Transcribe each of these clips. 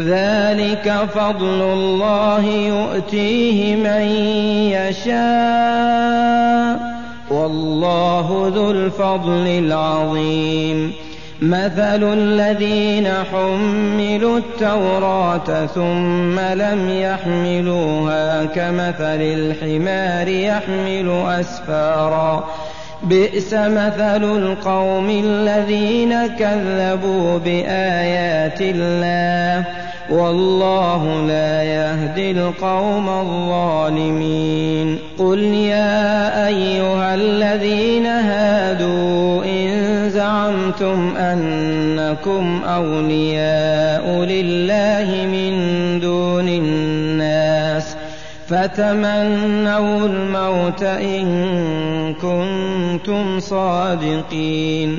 ذلك فضل الله يؤتيه من يشاء. والله ذو الفضل العظيم. مثل الذين حملوا التوراة ثم لم يحملوها كمثل الحمار يحمل أسفارا. بئس مثل القوم الذين كذبوا بآيات الله. والله لا يهدي القوم الظالمين. قل يا أيها الذين هادوا إن زعمتم أنكم أولياء لله من دون الناس فتمنوا الموت إن كنتم صادقين.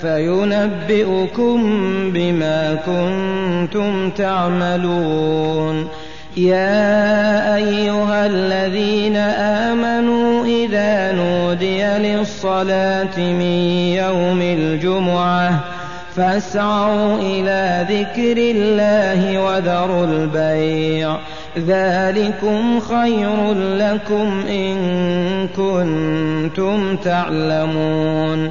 فينبئكم بما كنتم تعملون. يا أيها الذين آمنوا إذا نودي للصلاة من يوم الجمعة فاسعوا إلى ذكر الله وذروا البيع. ذلكم خير لكم إن كنتم تعلمون.